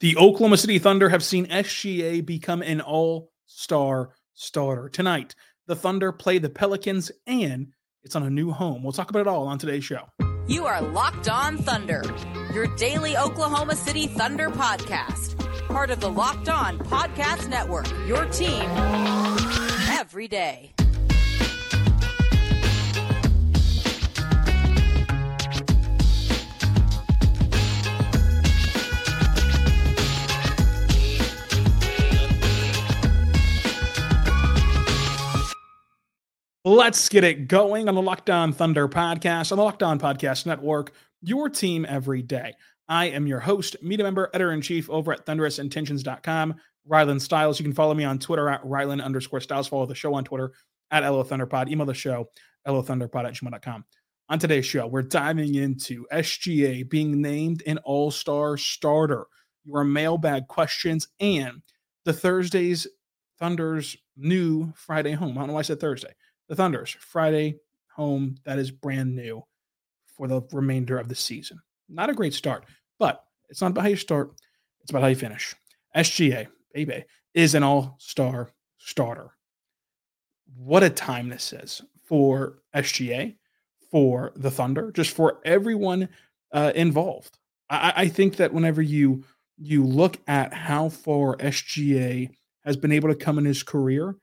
The Oklahoma City Thunder have seen SGA become an all star starter. Tonight, the Thunder play the Pelicans and it's on a new home. We'll talk about it all on today's show. You are Locked On Thunder, your daily Oklahoma City Thunder podcast. Part of the Locked On Podcast Network, your team every day. Let's get it going on the Locked On Thunder podcast on the Locked On Podcast Network, your team every day. I am your host, media member, editor in chief over at thunderousintentions.com, Rylan Stiles. You can follow me on Twitter at Rylan underscore Stiles. Follow the show on Twitter at LO Thunderpod. Email the show, LOThunderpod at gmail.com. On today's show, we're diving into SGA being named an all star starter, your mailbag questions, and the Thursday's Thunder's new Friday home. I don't know why I said Thursday the Thunders, Friday home that is brand new for the remainder of the season. Not a great start, but it's not about how you start, it's about how you finish. SGA, baby, is an all star starter. What a time this is for SGA, for the Thunder, just for everyone uh, involved. I, I think that whenever you you look at how far SGA has been able to come in his career,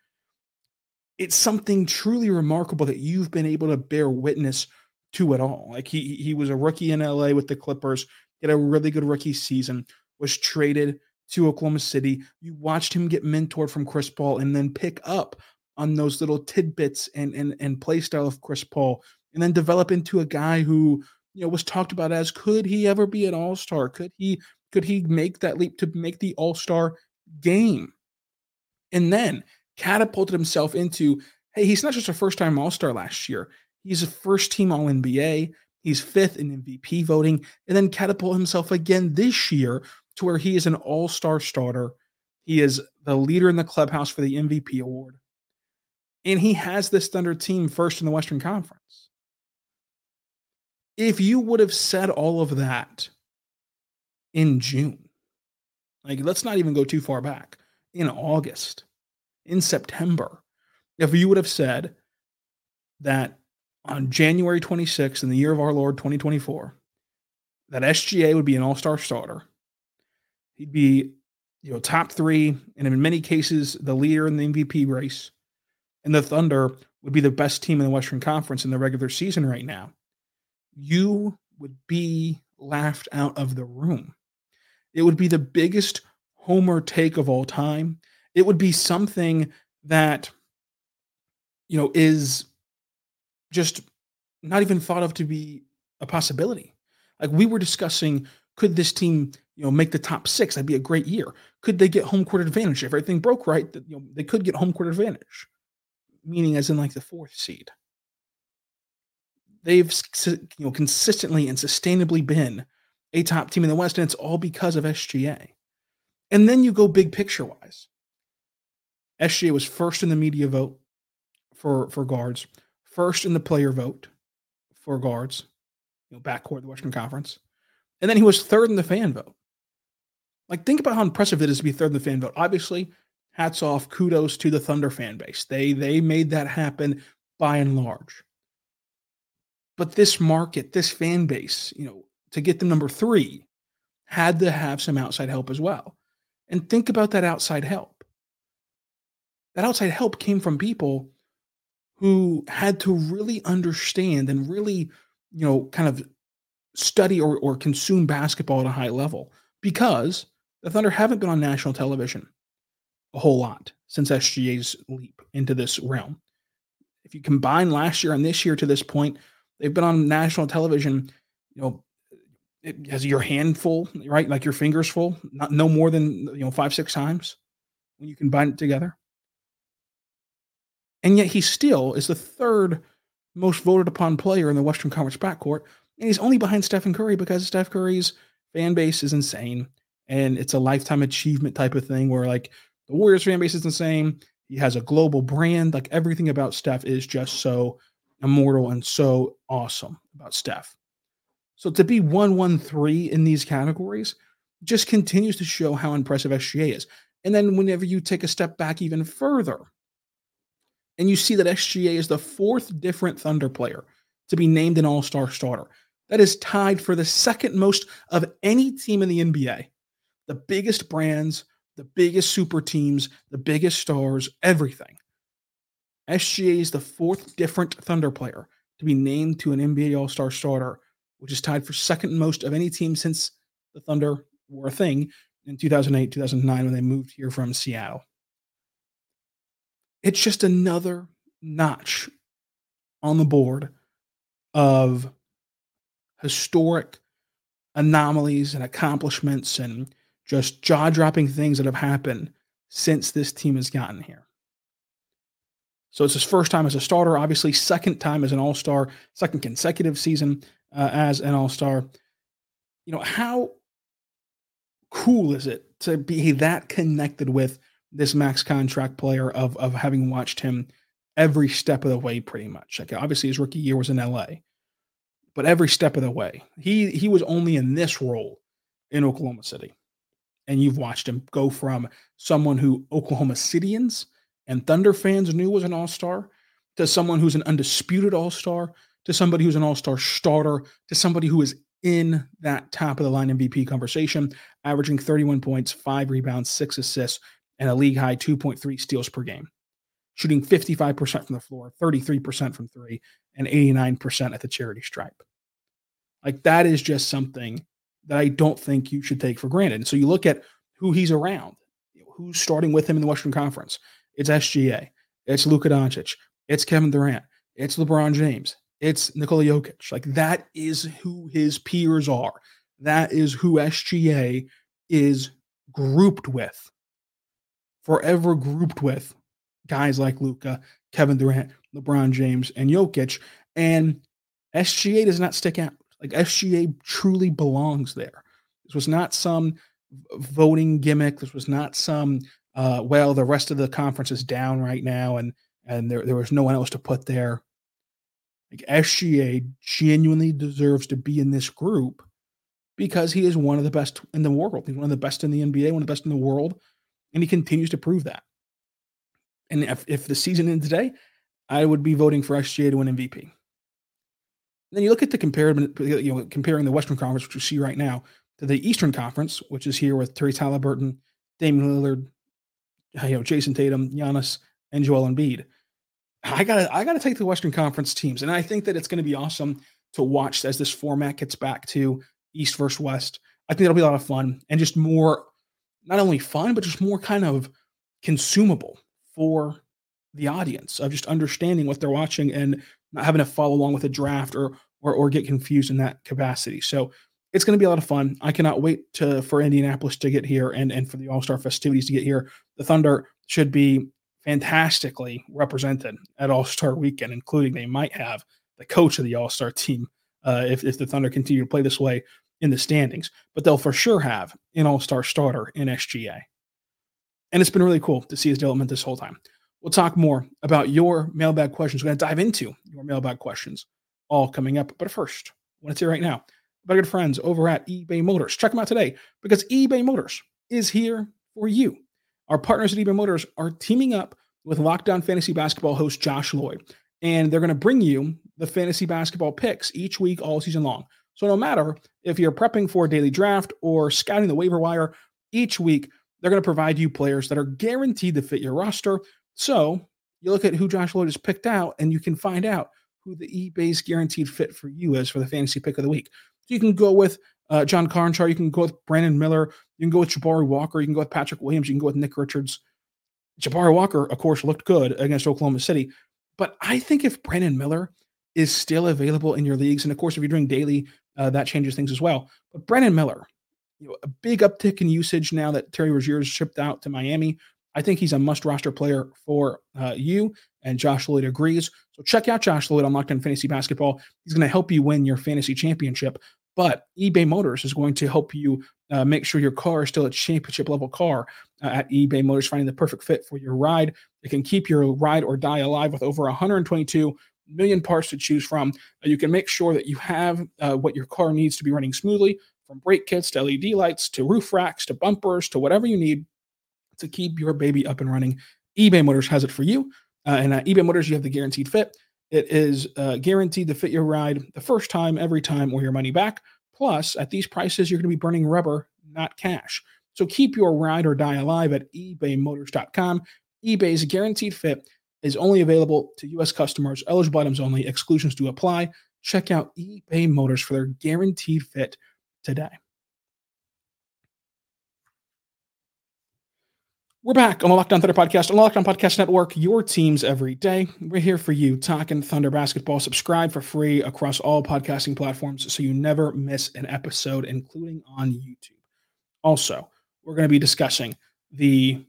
it's something truly remarkable that you've been able to bear witness to it all. Like he he was a rookie in LA with the Clippers, had a really good rookie season, was traded to Oklahoma City. You watched him get mentored from Chris Paul and then pick up on those little tidbits and and and play style of Chris Paul, and then develop into a guy who you know was talked about as could he ever be an all star? Could he could he make that leap to make the all star game? And then catapulted himself into hey, he's not just a first time All Star last year, he's a first team All NBA. He's fifth in MVP voting, and then catapult himself again this year to where he is an all star starter. He is the leader in the clubhouse for the MVP award. And he has this Thunder team first in the Western Conference. If you would have said all of that in June, like let's not even go too far back, in August, in September, if you would have said that on January 26th in the year of our Lord 2024, that SGA would be an all-star starter, he'd be you know top three, and in many cases the leader in the MVP race, and the Thunder would be the best team in the Western Conference in the regular season right now, you would be laughed out of the room. It would be the biggest homer take of all time it would be something that you know is just not even thought of to be a possibility. Like we were discussing could this team you know make the top six? That'd be a great year. Could they get home court advantage? If everything broke right that you know they could get home court advantage meaning as in like the fourth seed. They've you know consistently and sustainably been a top team in the west and it's all because of sga and then you go big picture wise SGA was first in the media vote for for guards, first in the player vote for guards, you know, backcourt the Western Conference, and then he was third in the fan vote. Like, think about how impressive it is to be third in the fan vote. Obviously, hats off, kudos to the Thunder fan base. They they made that happen by and large. But this market, this fan base, you know, to get the number three, had to have some outside help as well. And think about that outside help that outside help came from people who had to really understand and really, you know, kind of study or, or consume basketball at a high level because the Thunder haven't been on national television a whole lot since SGA's leap into this realm. If you combine last year and this year to this point, they've been on national television, you know, it has your handful, right? Like your fingers full, not no more than you know five, six times when you combine it together. And yet he still is the third most voted upon player in the Western Conference backcourt. And he's only behind Stephen Curry because Steph Curry's fan base is insane. And it's a lifetime achievement type of thing where like the Warriors fan base is insane. He has a global brand. Like everything about Steph is just so immortal and so awesome about Steph. So to be 113 in these categories, just continues to show how impressive SGA is. And then whenever you take a step back even further, and you see that SGA is the fourth different Thunder player to be named an All Star starter. That is tied for the second most of any team in the NBA. The biggest brands, the biggest super teams, the biggest stars, everything. SGA is the fourth different Thunder player to be named to an NBA All Star starter, which is tied for second most of any team since the Thunder were a thing in 2008, 2009 when they moved here from Seattle. It's just another notch on the board of historic anomalies and accomplishments and just jaw dropping things that have happened since this team has gotten here. So it's his first time as a starter, obviously, second time as an all star, second consecutive season uh, as an all star. You know, how cool is it to be that connected with this max contract player of, of having watched him every step of the way, pretty much? Like, obviously, his rookie year was in LA, but every step of the way, he he was only in this role in Oklahoma City. And you've watched him go from someone who Oklahoma Cityans and Thunder fans knew was an all star to someone who's an undisputed all star to somebody who's an all star starter to somebody who is in that top of the line MVP conversation, averaging 31 points, five rebounds, six assists, and a league high 2.3 steals per game, shooting 55% from the floor, 33% from three, and 89% at the charity stripe. Like that is just something that I don't think you should take for granted. And so you look at who he's around, who's starting with him in the Western Conference. It's SGA, it's Luka Doncic, it's Kevin Durant, it's LeBron James, it's Nikola Jokic. Like that is who his peers are. That is who SGA is grouped with. Forever grouped with guys like Luka, Kevin Durant, LeBron James, and Jokic. And SGA does not stick out. Like SGA truly belongs there. This was not some voting gimmick. This was not some uh, well, the rest of the conference is down right now, and and there there was no one else to put there. Like SGA genuinely deserves to be in this group because he is one of the best in the world. He's one of the best in the NBA, one of the best in the world, and he continues to prove that. And if, if the season ended today, I would be voting for SGA to win MVP. And then you look at the comparison, you know, comparing the Western Conference, which you see right now, to the Eastern Conference, which is here with Tyrese Haliburton, Damian Lillard, you know, Jayson Tatum, Giannis, and Joel Embiid. I gotta, I gotta take the Western Conference teams, and I think that it's going to be awesome to watch as this format gets back to East versus West. I think it'll be a lot of fun and just more, not only fun, but just more kind of consumable for the audience of just understanding what they're watching and not having to follow along with a draft or or, or get confused in that capacity. So it's going to be a lot of fun. I cannot wait to for Indianapolis to get here and and for the All Star festivities to get here. The Thunder should be fantastically represented at All Star Weekend, including they might have the coach of the All Star team uh, if if the Thunder continue to play this way in the standings. But they'll for sure have an All Star starter in SGA, and it's been really cool to see his development this whole time. We'll talk more about your mailbag questions. We're going to dive into your mailbag questions all coming up. But first, I want to say right now, my good friends over at eBay Motors. Check them out today because eBay Motors is here for you. Our partners at eBay Motors are teaming up with Locked On Fantasy Basketball host Josh Lloyd, and they're going to bring you the fantasy basketball picks each week, all season long. So no matter if you're prepping for a daily draft or scouting the waiver wire, each week they're going to provide you players that are guaranteed to fit your roster so you look at who Josh Lloyd has picked out, and you can find out who the eBay's guaranteed fit for you is for the fantasy pick of the week. So you can go with uh, John Konchar, you can go with Brandon Miller, you can go with Jabari Walker, you can go with Patrick Williams, you can go with Nick Richards. Jabari Walker, of course, looked good against Oklahoma City, but I think if Brandon Miller is still available in your leagues, and of course, if you're doing daily, uh, that changes things as well. But Brandon Miller, you know, a big uptick in usage now that Terry Rozier shipped out to Miami. I think he's a must roster player for uh, you, and Josh Lloyd agrees. So check out Josh Lloyd on Locked On Fantasy Basketball. He's going to help you win your fantasy championship. But eBay Motors is going to help you uh, make sure your car is still a championship level car uh, at eBay Motors, finding the perfect fit for your ride. It can keep your ride or die alive with over 122 million parts to choose from. Uh, you can make sure that you have uh, what your car needs to be running smoothly from brake kits to LED lights to roof racks to bumpers to whatever you need to keep your baby up and running. eBay Motors has it for you. Uh, and at eBay Motors, you have the guaranteed fit. It is uh, guaranteed to fit your ride the first time, every time, or your money back. Plus, at these prices, you're going to be burning rubber, not cash. So keep your ride or die alive at ebaymotors.com. eBay's guaranteed fit is only available to U.S. customers, eligible items only, exclusions do apply. Check out eBay Motors for their guaranteed fit today. We're back on the Locked On Thunder podcast, on the Locked On Podcast Network, your teams every day. We're here for you, talking Thunder basketball. Subscribe for free across all podcasting platforms so you never miss an episode, including on YouTube. Also, we're going to be discussing the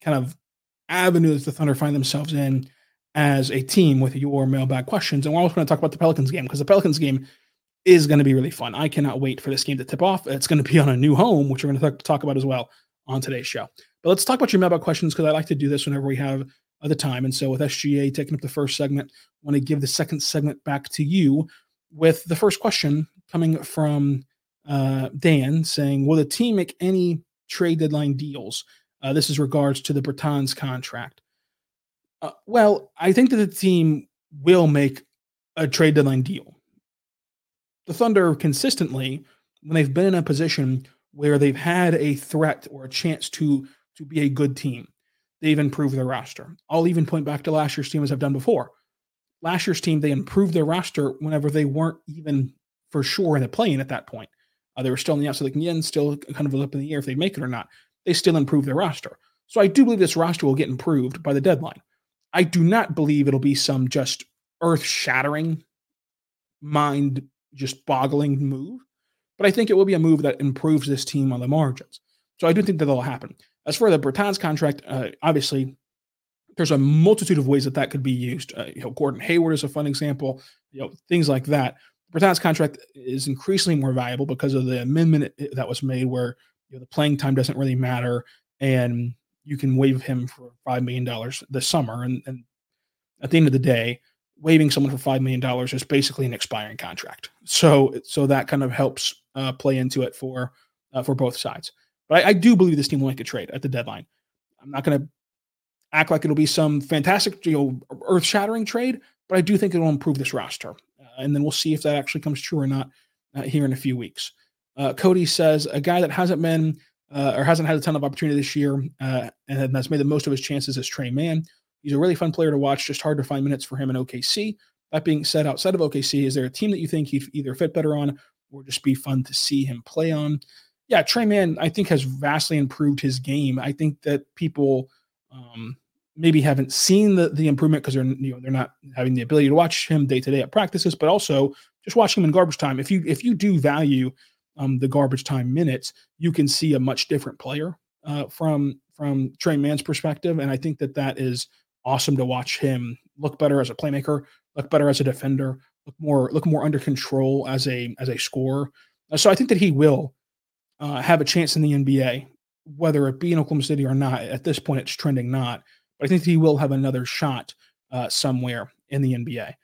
kind of avenue that the Thunder find themselves in as a team with your mailbag questions. And we're also going to talk about the Pelicans game because the Pelicans game is going to be really fun. I cannot wait for this game to tip off. It's going to be on a new home, which we're going to talk about as well on today's show. But let's talk about your mailbag questions because I like to do this whenever we have the time. And so with SGA taking up the first segment, I want to give the second segment back to you with the first question coming from uh, Dan saying, Will the team make any trade deadline deals? Uh, this is regards to the Bertans contract. Uh, well, I think that the team will make a trade deadline deal. The Thunder consistently, when they've been in a position where they've had a threat or a chance to to be a good team. They've improved their roster. I'll even point back to last year's team as I've done before. Last year's team, they improved their roster whenever they weren't even for sure in the play-in at that point. Uh, they were still in the outside looking in, still kind of up in the air if they make it or not. They still improve their roster. So I do believe this roster will get improved by the deadline. I do not believe it'll be some just earth-shattering, mind just boggling move, but I think it will be a move that improves this team on the margins. So I do think that that'll happen. As for the Bertans contract, uh, obviously, there's a multitude of ways that that could be used. Uh, you know, Gordon Hayward is a fun example. You know, things like that. Bertans contract is increasingly more valuable because of the amendment that was made, where you know, the playing time doesn't really matter, and you can waive him for five million dollars this summer. And, and at the end of the day, waiving someone for five million dollars is basically an expiring contract. So, so that kind of helps uh, play into it for uh, for both sides. But I, I, do believe this team will make a trade at the deadline. I'm not going to act like it'll be some fantastic, you know, earth shattering trade, but I do think it will improve this roster. Uh, and then we'll see if that actually comes true or not uh, here in a few weeks. Uh, Cody says a guy that hasn't been uh, or hasn't had a ton of opportunity this year uh, and has made the most of his chances is Tre Mann. He's a really fun player to watch, just hard to find minutes for him in OKC. That being said, outside of OKC, is there a team that you think he'd either fit better on or just be fun to see him play on? yeah, Tre Mann, I think, has vastly improved his game. I think that people um, maybe haven't seen the the improvement because they're you know they're not having the ability to watch him day to day at practices, but also just watching him in garbage time. If you if you do value um, the garbage time minutes, you can see a much different player uh, from from Tre Mann's perspective, and I think that that is awesome to watch him look better as a playmaker, look better as a defender, look more look more under control as a as a scorer. Uh, so I think that he will uh, have a chance in the NBA, whether it be in Oklahoma City or not. At this point, it's trending not. But I think he will have another shot uh, somewhere in the NBA.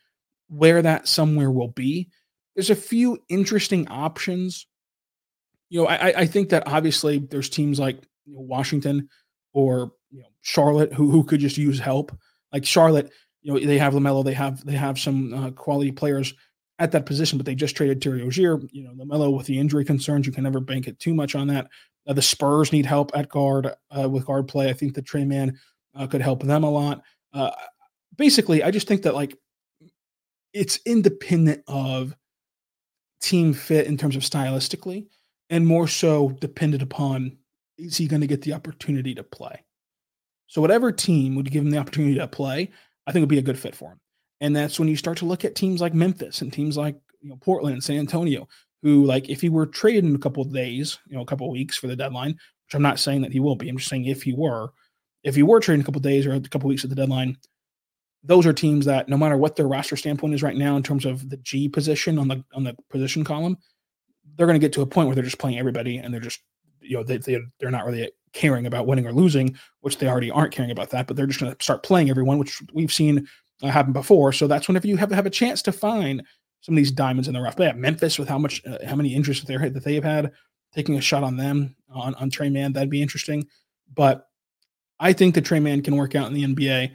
Where that somewhere will be, there's a few interesting options. You know, I, I think that obviously there's teams like you know, Washington or you know Charlotte who who could just use help. Like Charlotte, you know, they have Lamelo, they have they have some uh, quality players at that position, but they just traded Terry Rozier. You know, Lamelo with the injury concerns, you can never bank it too much on that. Uh, the Spurs need help at guard uh, with guard play. I think the Tre Mann uh, could help them a lot. Uh, basically, I just think that like it's independent of team fit in terms of stylistically, and more so dependent upon is he going to get the opportunity to play. So whatever team would give him the opportunity to play, I think would be a good fit for him. And that's when you start to look at teams like Memphis and teams like you know Portland and San Antonio, who like if he were traded in a couple of days, you know, a couple of weeks for the deadline, which I'm not saying that he will be. I'm just saying if he were, if he were traded in a couple of days or a couple of weeks at the deadline, those are teams that no matter what their roster standpoint is right now in terms of the G position on the on the position column, they're going to get to a point where they're just playing everybody and they're just you know they, they they're not really caring about winning or losing, which they already aren't caring about that, but they're just going to start playing everyone, which we've seen uh, happened before. So that's whenever you have have a chance to find some of these diamonds in the rough. But yeah, Memphis with how much, uh, how many injuries that they that they have had, taking a shot on them on on Tre Mann, that'd be interesting. But I think that Tre Mann can work out in the NBA.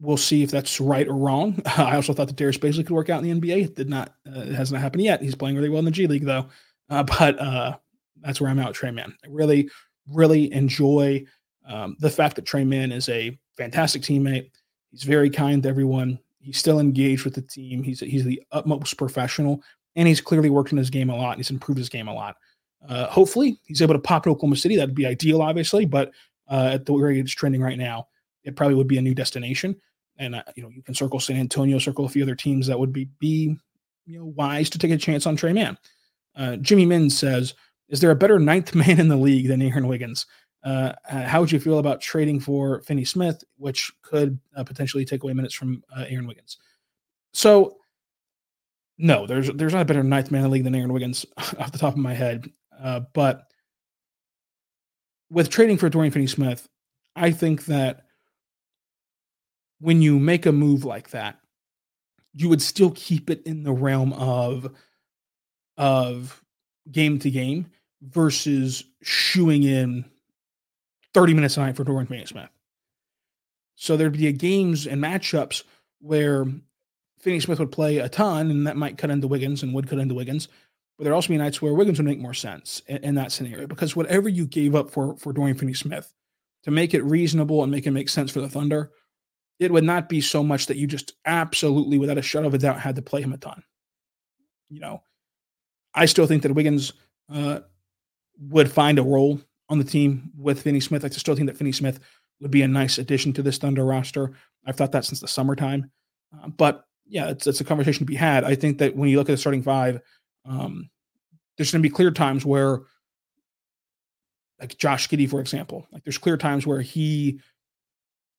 We'll see if that's right or wrong. I also thought that Darius Bazley could work out in the NBA. It did not. Uh, it hasn't happened yet. He's playing really well in the G League though. Uh, but uh, that's where I'm out, Tre Mann. I really, really enjoy um, the fact that Tre Mann is a fantastic teammate. He's very kind to everyone. He's still engaged with the team. He's he's the utmost professional, and he's clearly worked on his game a lot. He's improved his game a lot. Uh, hopefully, he's able to pop to Oklahoma City. That'd be ideal, obviously. But uh, at the rate it's trending right now, it probably would be a new destination. And uh, you know, you can circle San Antonio, circle a few other teams that would be be you know wise to take a chance on Tre Mann. Uh, Jimmy Min says, "Is there a better ninth man in the league than Aaron Wiggins? Uh, how would you feel about trading for Finney Smith, which could uh, potentially take away minutes from uh, Aaron Wiggins? So, no, there's there's not a better ninth man in the league than Aaron Wiggins off the top of my head. Uh, but with trading for Dorian Finney Smith, I think that when you make a move like that, you would still keep it in the realm of of game to game versus shooing in 30 minutes a night for Dorian Finney Smith. So there'd be games and matchups where Finney Smith would play a ton, and that might cut into Wiggins and would cut into Wiggins. But there'd also be nights where Wiggins would make more sense in, in that scenario because whatever you gave up for for Dorian Finney Smith to make it reasonable and make it make sense for the Thunder, it would not be so much that you just absolutely, without a shadow of a doubt, had to play him a ton. You know, I still think that Wiggins uh, would find a role on the team with Finney Smith. I still think that Finney Smith would be a nice addition to this Thunder roster. I've thought that since the summertime. Uh, but yeah, it's, it's a conversation to be had. I think that when you look at the starting five, um, there's going to be clear times where, like Josh Giddey, for example, like there's clear times where he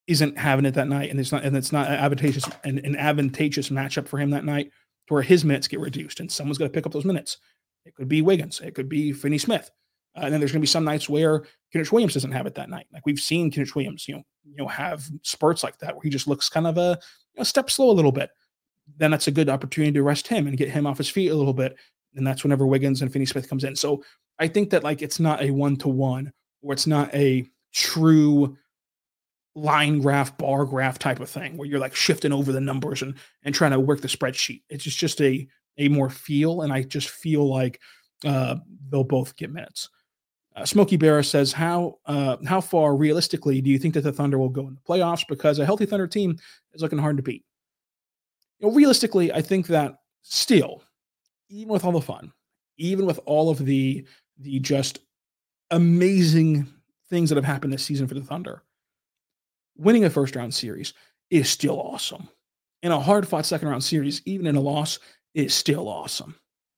isn't having it that night, and it's not and it's not an advantageous an, an advantageous matchup for him that night, to where his minutes get reduced, and someone's going to pick up those minutes. It could be Wiggins, it could be Finney Smith. Uh, and then there's going to be some nights where Kenrich Williams doesn't have it that night. Like we've seen Kenrich Williams, you know, you know, have spurts like that where he just looks kind of a you know, step slow a little bit. Then that's a good opportunity to rest him and get him off his feet a little bit. And that's whenever Wiggins and Finney Smith comes in. So I think that like it's not a one to one or it's not a true line graph, bar graph type of thing where you're like shifting over the numbers and and trying to work the spreadsheet. It's just just a a more feel, and I just feel like uh, they'll both get minutes. Uh, Smokey Barra says, "How uh, how far realistically do you think that the Thunder will go in the playoffs? Because a healthy Thunder team is looking hard to beat. You know, realistically, I think that still, even with all the fun, even with all of the the just amazing things that have happened this season for the Thunder, winning a first round series is still awesome. And a hard fought second round series, even in a loss, is still awesome.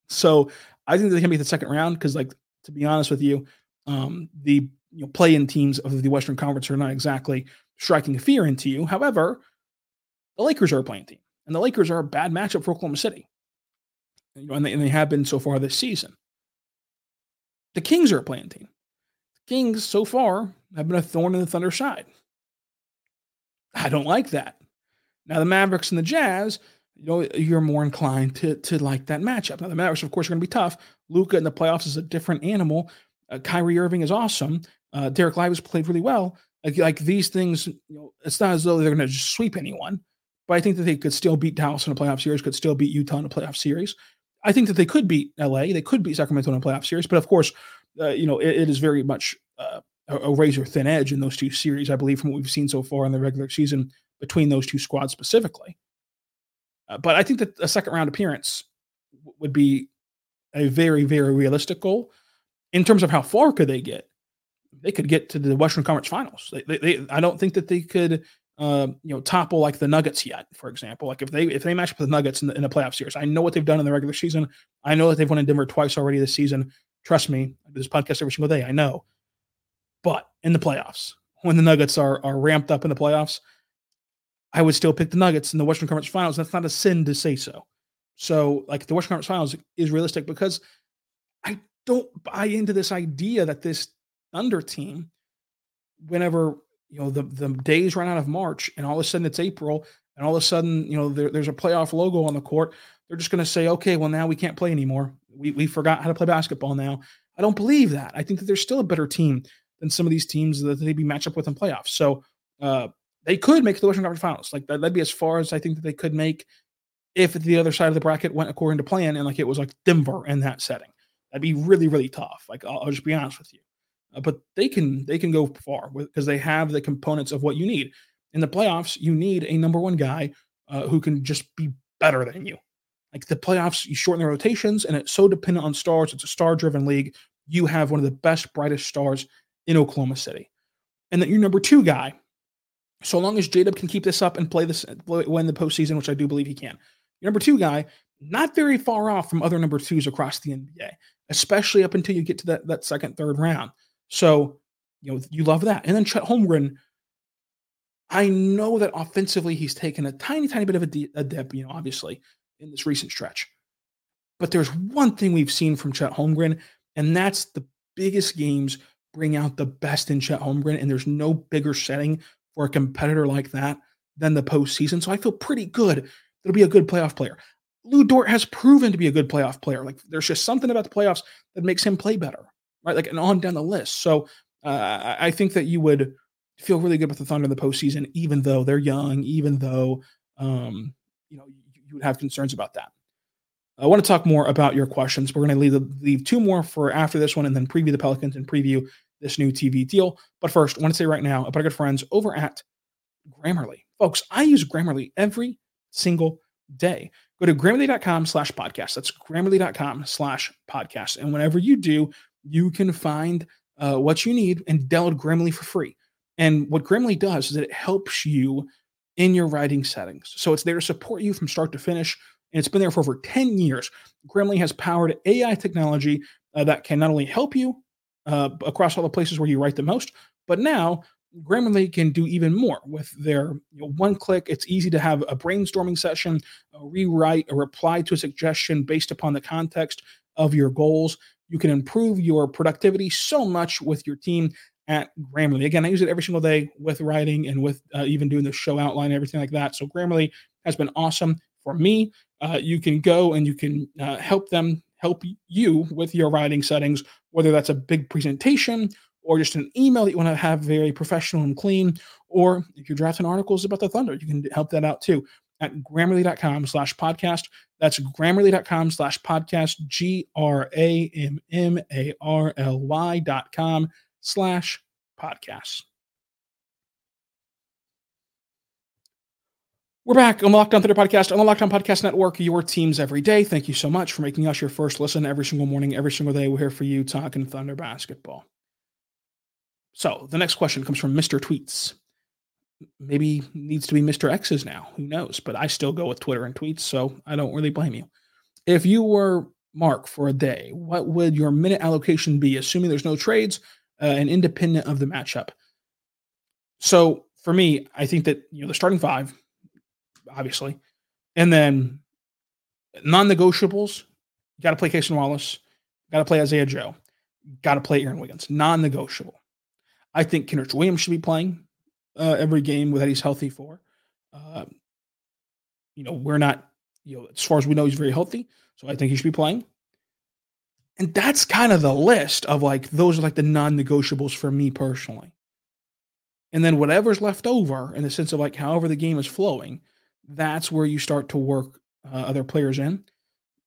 So I think they can make the second round because, like, to be honest with you." Um, the you know, play-in teams of the Western Conference are not exactly striking fear into you. However, the Lakers are a play-in team, and the Lakers are a bad matchup for Oklahoma City, you know, and, they, and they have been so far this season. The Kings are a play-in team. The Kings so far have been a thorn in the Thunder side. I don't like that. Now the Mavericks and the Jazz, you know, you're more inclined to to like that matchup. Now the Mavericks, of course, are going to be tough. Luka in the playoffs is a different animal. Uh, Kyrie Irving is awesome. Uh, Dereck Lively's played really well. Like, like these things, you know, it's not as though they're going to just sweep anyone, but I think that they could still beat Dallas in a playoff series, could still beat Utah in a playoff series. I think that they could beat LA, they could beat Sacramento in a playoff series, but of course, uh, you know, it, it is very much uh, a, a razor thin edge in those two series, I believe, from what we've seen so far in the regular season between those two squads specifically. Uh, but I think that a second round appearance w- would be a very, very realistic goal in terms of how far could they get, they could get to the Western Conference Finals. They, they, they I don't think that they could, uh, you know, topple like the Nuggets yet. For example, like if they if they match up with the Nuggets in the, in the playoff series, I know what they've done in the regular season. I know that they've won in Denver twice already this season. Trust me, this podcast every single day. I know, but in the playoffs, when the Nuggets are are ramped up in the playoffs, I would still pick the Nuggets in the Western Conference Finals. That's not a sin to say so. So, like the Western Conference Finals is realistic because I don't buy into this idea that this under team, whenever you know the the days run out of March and all of a sudden it's April and all of a sudden, you know, there, there's a playoff logo on the court, they're just going to say, okay, well, now we can't play anymore. We, we forgot how to play basketball now. I don't believe that. I think that they're still a better team than some of these teams that they'd be matched up with in playoffs. So uh, they could make the Western Conference Finals. Like that, that'd be as far as I think that they could make if the other side of the bracket went according to plan and like it was like Denver in that setting. That'd be really, really tough. Like I'll, I'll just be honest with you. Uh, but they can they can go far because they have the components of what you need in the playoffs. You need a number one guy uh, who can just be better than you. Like the playoffs, you shorten the rotations, and it's so dependent on stars. It's a star-driven league. You have one of the best, brightest stars in Oklahoma City, and then your number two guy. So long as J-Dub can keep this up and play this win the postseason, which I do believe he can. Your number two guy, not very far off from other number twos across the NBA, especially up until you get to that, that second, third round. So, you know, you love that. And then Chet Holmgren, I know that offensively he's taken a tiny, tiny bit of a, a dip, you know, obviously in this recent stretch. But there's one thing we've seen from Chet Holmgren, and that's the biggest games bring out the best in Chet Holmgren. And there's no bigger setting for a competitor like that than the postseason. So I feel pretty good. It'll be a good playoff player. Lou Dort has proven to be a good playoff player. Like there's just something about the playoffs that makes him play better right? Like and on down the list. So uh, I think that you would feel really good with the Thunder in the postseason, even though they're young, even though um, you know you, would have concerns about that. I want to talk more about your questions. We're going to leave, leave two more for after this one and then preview the Pelicans and preview this new TV deal. But first, I want to say right now about our good friends over at Grammarly. Folks, I use Grammarly every single day. Go to grammarly.com slash podcast. That's grammarly.com slash podcast. And whenever you do, you can find uh, what you need and download Grammarly for free. And what Grammarly does is that it helps you in your writing settings. So it's there to support you from start to finish. And it's been there for over 10 years. Grammarly has powered AI technology uh, that can not only help you uh, across all the places where you write the most, but now Grammarly can do even more with their you know, one click. It's easy to have a brainstorming session, a rewrite, a reply to a suggestion based upon the context of your goals. You can improve your productivity so much with your team at Grammarly. Again, I use it every single day with writing and with uh, even doing the show outline everything like that. So Grammarly has been awesome for me. Uh, you can go and you can uh, help them help you with your writing settings, whether that's a big presentation or just an email that you want to have very professional and clean, or if you're drafting articles about the Thunder, you can help that out too at grammarly.com slash podcast. That's grammarly.com slash podcast, G R A M M A R L Y dot com slash podcast. We're back on the Locked On Thunder podcast on the Locked On Podcast Network, your teams every day. Thank you so much for making us your first listen every single morning, every single day. We're here for you talking Thunder basketball. So the next question comes from Mr. Tweets maybe needs to be Mr. X's now. Who knows? But I still go with Twitter and tweets, so I don't really blame you. If you were Mark for a day, what would your minute allocation be, assuming there's no trades uh, and independent of the matchup? So for me, I think that you know the starting five, obviously, and then non-negotiables. Got to play Cason Wallace. Got to play Isaiah Joe. Got to play Aaron Wiggins. Non-negotiable. I think Kenrich Williams should be playing uh, every game that he's healthy for. Uh, you know, we're not, you know, as far as we know, he's very healthy. So I think he should be playing. And that's kind of the list of like, those are like the non negotiables for me personally. And then whatever's left over in the sense of like, however the game is flowing, that's where you start to work uh, other players in.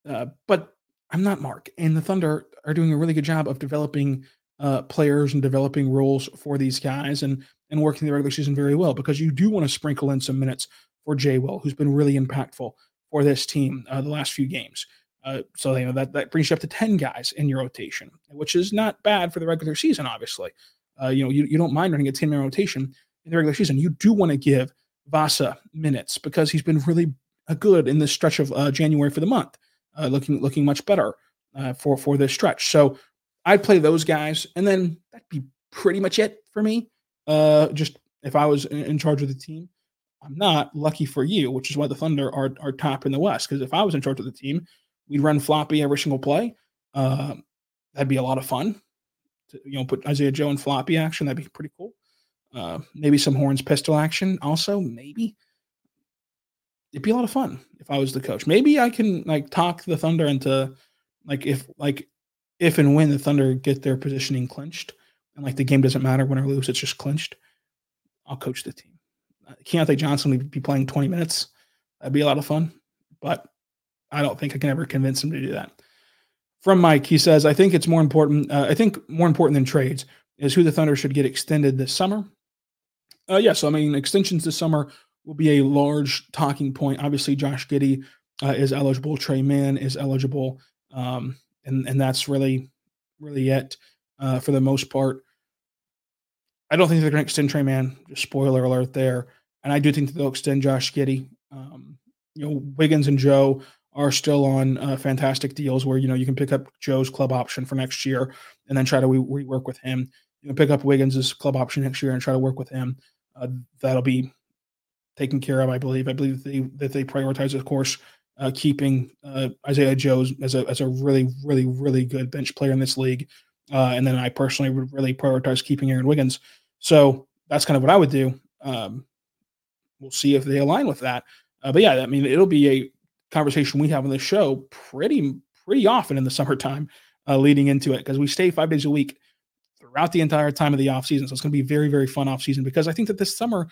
Uh, but I'm not Mark. And the Thunder are doing a really good job of developing uh, players and developing roles for these guys. And and working the regular season very well because you do want to sprinkle in some minutes for Jay Will, who's been really impactful for this team uh, the last few games. Uh, so you know that that brings you up to ten guys in your rotation, which is not bad for the regular season. Obviously, uh, you know you, you don't mind running a ten man rotation in the regular season. You do want to give Vasa minutes because he's been really uh, good in this stretch of uh, January for the month, uh, looking looking much better for for this stretch. So I'd play those guys, and then that'd be pretty much it for me. Uh, just if I was in charge of the team, I'm not. Lucky for you, which is why the Thunder are are top in the West. Because if I was in charge of the team, we'd run floppy every single play. Uh, that'd be a lot of fun. To, you know, put Isaiah Joe in floppy action. That'd be pretty cool. Uh, maybe some horns pistol action also. Maybe. it'd be a lot of fun if I was the coach. Maybe I can like talk the Thunder into like if like if and when the Thunder get their positioning clinched and like the game doesn't matter win or lose, it's just clinched. I'll coach the team. Keyontae Johnson would be playing 20 minutes. That'd be a lot of fun, but I don't think I can ever convince him to do that. From Mike, he says, I think it's more important. Uh, I think more important than trades is who the Thunder should get extended this summer. Uh, yes, yeah, so, I mean, extensions this summer will be a large talking point. Obviously, Josh Giddey uh, is eligible. Tre Mann is eligible. Um, and, and that's really, really it uh, for the most part. I don't think they're going to extend Tre Mann. Spoiler alert there. And I do think that they'll extend Josh Giddey. Um, you know, Wiggins and Joe are still on uh, fantastic deals where you know you can pick up Joe's club option for next year and then try to re- rework with him. You can pick up Wiggins' club option next year and try to work with him. Uh, that'll be taken care of, I believe. I believe that they that they prioritize, of course, uh, keeping uh, Isaiah Joe's as a as a really really really good bench player in this league, uh, and then I personally would really prioritize keeping Aaron Wiggins. So that's kind of what I would do. Um, we'll see if they align with that. Uh, but yeah, I mean, it'll be a conversation we have on the show pretty pretty often in the summertime uh, leading into it because we stay five days a week throughout the entire time of the off season. So it's going to be very very fun off season because I think that this summer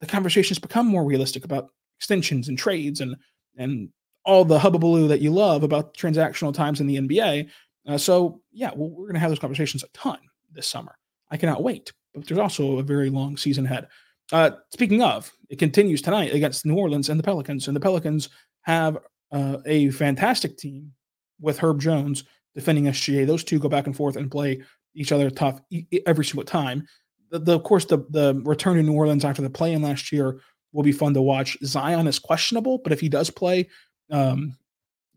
the conversations become more realistic about extensions and trades and and all the hubbubaloo that you love about transactional times in the NBA. Uh, so yeah, well, we're going to have those conversations a ton this summer. I cannot wait. But there's also a very long season ahead. Uh, speaking of, it continues tonight against New Orleans and the Pelicans, and the Pelicans have uh, a fantastic team with Herb Jones defending SGA. Those two go back and forth and play each other tough every single time. The, the, of course, the the return to New Orleans after the play in last year will be fun to watch. Zion is questionable, but if he does play, um,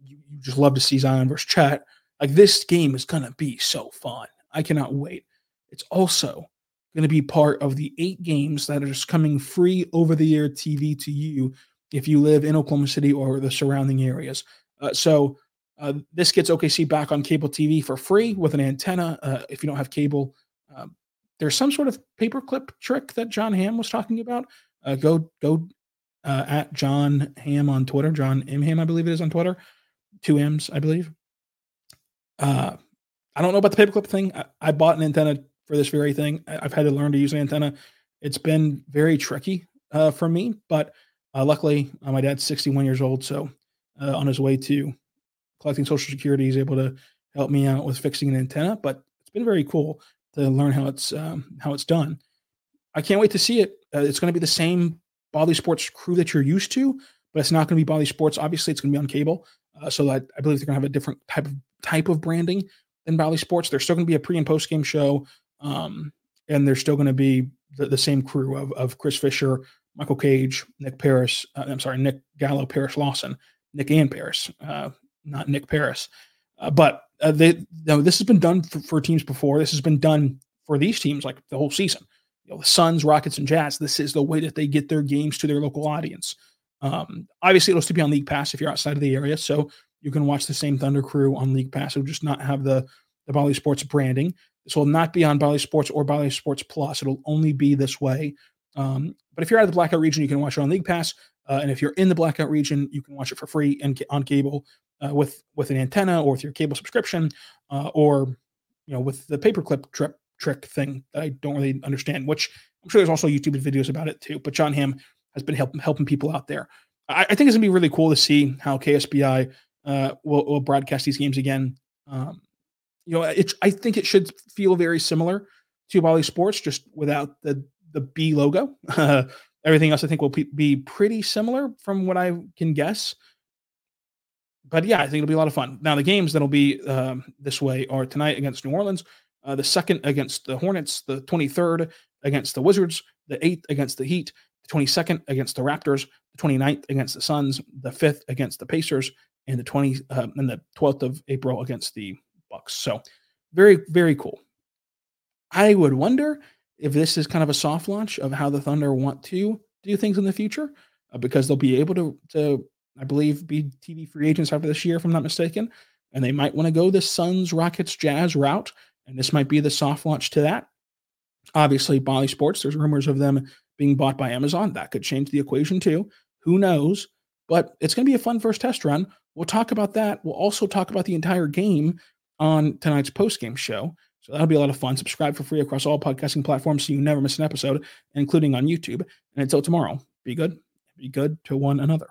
you, you just love to see Zion versus Chet. Like this game is gonna be so fun. I cannot wait. It's also going to be part of the eight games that are just coming free over the air TV to you if you live in Oklahoma City or the surrounding areas. Uh, so uh, this gets OKC back on cable TV for free with an antenna. Uh, if you don't have cable, um, there's some sort of paperclip trick that John Ham was talking about. Uh, go go uh, at John Ham on Twitter, John M Hamm, I believe it is on Twitter, two M's, I believe. Uh, I don't know about the paperclip thing. I, I bought an antenna for this very thing. I've had to learn to use an antenna. It's been very tricky uh, for me, but luckily, my dad's 61 years old, so on his way to collecting Social Security, he's able to help me out with fixing an antenna. But it's been very cool to learn how it's um, how it's done. I can't wait to see it. Uh, it's going to be the same Bally Sports crew that you're used to, but it's not going to be Bally Sports. Obviously, it's going to be on cable, uh, so that I believe they're going to have a different type of type of branding than Bally Sports. There's still going to be a pre and post game show. Um, and there's still going to be the, the, same crew of, of Chris Fisher, Michael Cage, Nick Paris. Uh, I'm sorry, Nick Gallo, Paris Lawson, Nick and Paris, uh, not Nick Paris. Uh, but uh, they, know, this has been done for, for, teams before. This has been done for these teams like the whole season. You know, the Suns, Rockets, and Jazz. This is the way that they get their games to their local audience. Um, obviously, it'll still be on League Pass if you're outside of the area, so you can watch the same Thunder crew on League Pass. It'll just not have the the Bally Sports branding. This will not be on Bally Sports or Bally Sports Plus. It'll only be this way. Um, but if you're out of the blackout region, you can watch it on League Pass. Uh, and if you're in the blackout region, you can watch it for free and on cable uh, with with an antenna or with your cable subscription, uh, or you know with the paperclip trip trick thing that I don't really understand. Which I'm sure there's also YouTube videos about it too. But John Hamm has been helping helping people out there. I, I think it's gonna be really cool to see how KSBI uh, will, will broadcast these games again. Um, you know, it, I think it should feel very similar to Bally Sports, just without the the B logo. Everything else, I think, will be pretty similar from what I can guess. But yeah, I think it'll be a lot of fun. Now, the games that'll be um, this way are tonight against New Orleans, uh, the second against the Hornets, the 23rd against the Wizards, the 8th against the Heat, the 22nd against the Raptors, the 29th against the Suns, the 5th against the Pacers, and the 20 uh, and the 12th of April against the bucks. So very, very cool. I would wonder if this is kind of a soft launch of how the Thunder want to do things in the future, uh, because they'll be able to, to, I believe, be TV free agents after this year, if I'm not mistaken, and they might want to go the Suns, Rockets, Jazz route, and this might be the soft launch to that. Obviously, Bally Sports, there's rumors of them being bought by Amazon. That could change the equation too. Who knows? But it's going to be a fun first test run. We'll talk about that. We'll also talk about the entire game on tonight's post game show. So that'll be a lot of fun. Subscribe for free across all podcasting platforms so you never miss an episode, including on YouTube. And until tomorrow, be good. Be good to one another.